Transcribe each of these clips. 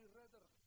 resurrection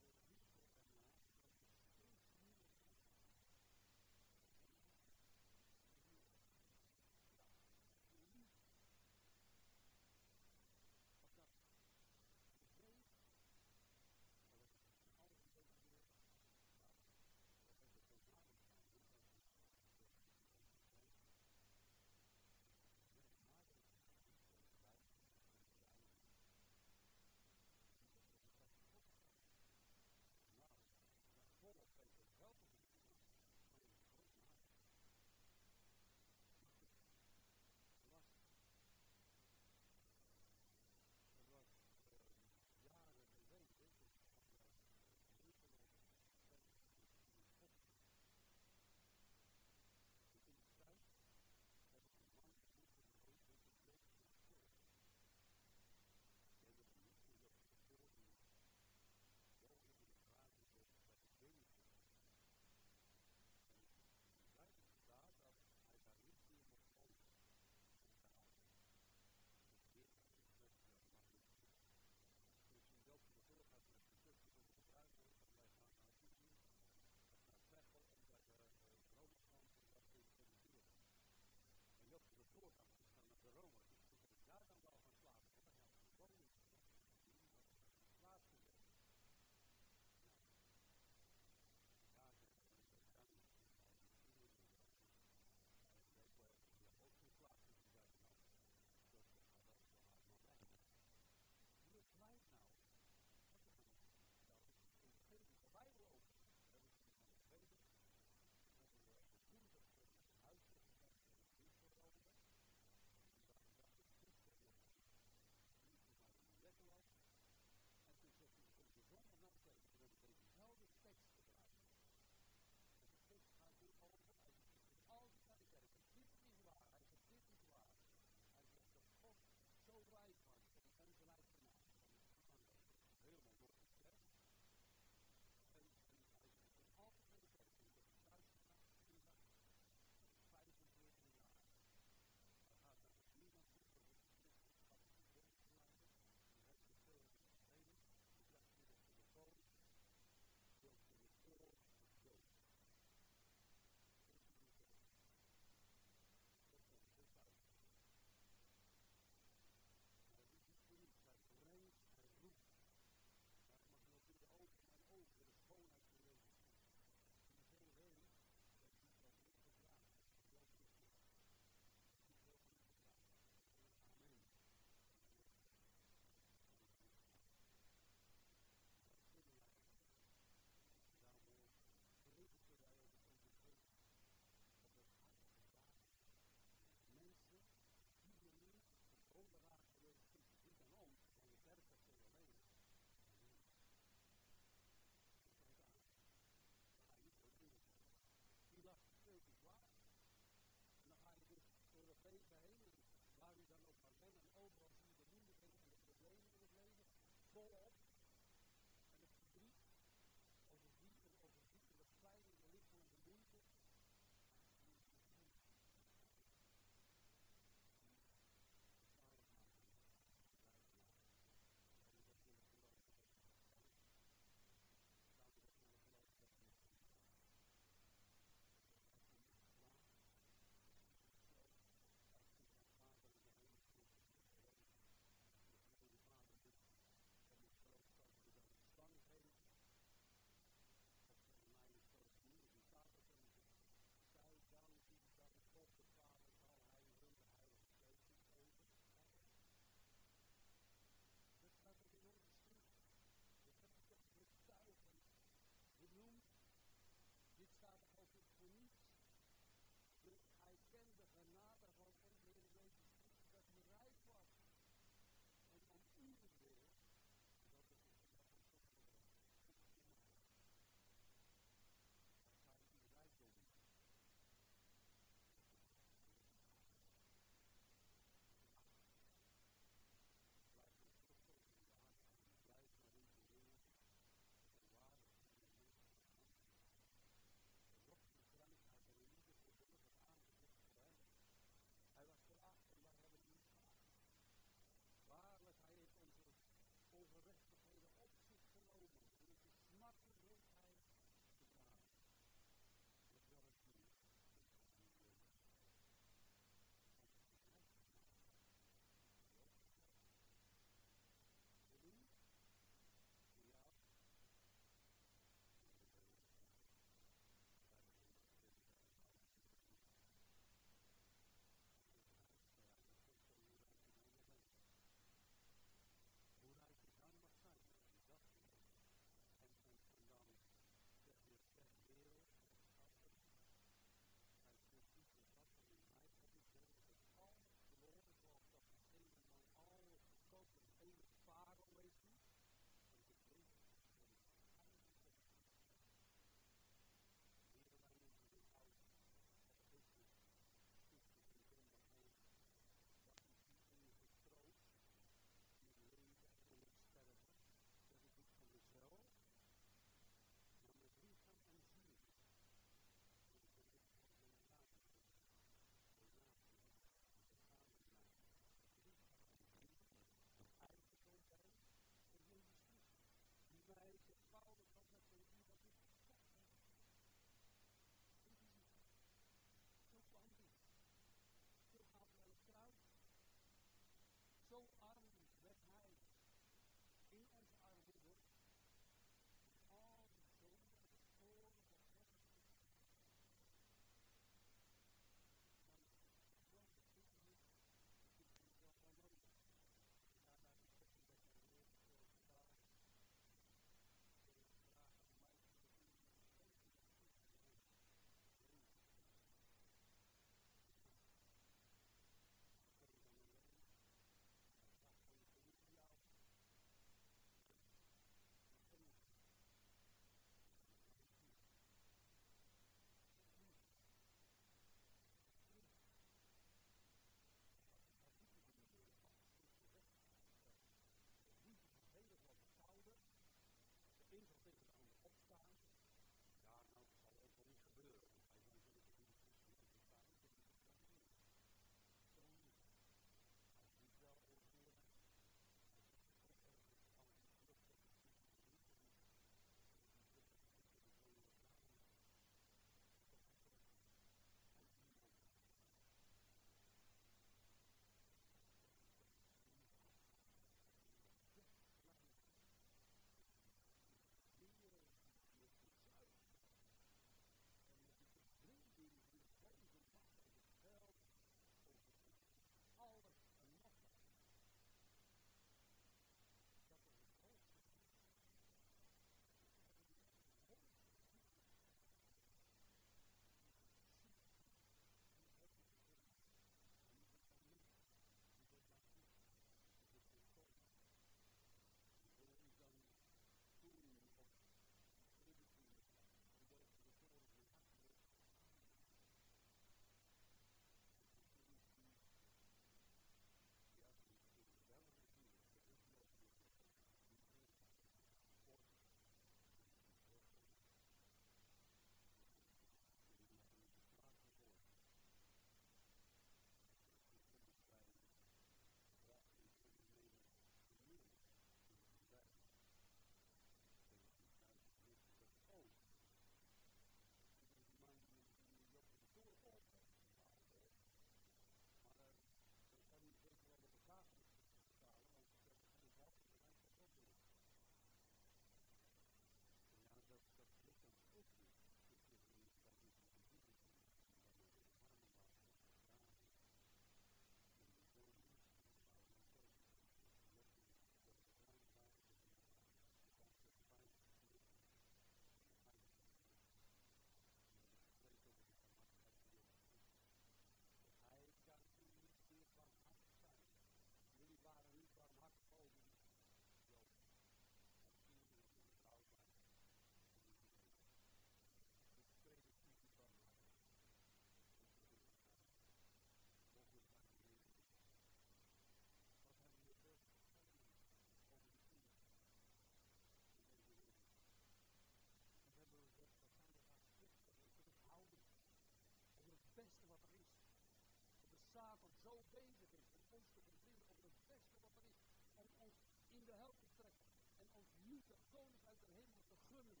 koning uit de hemel te gunnen.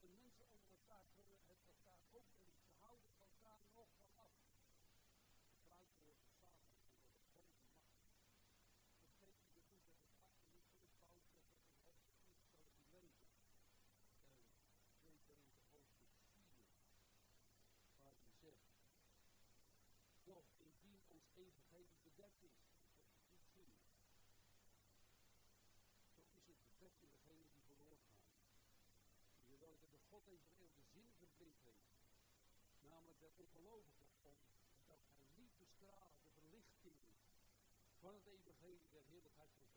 De mensen onder elkaar kunnen het van de ongelovigen om dat hij niet bestraalt de verlichting van het evangelie der heerlijkheid van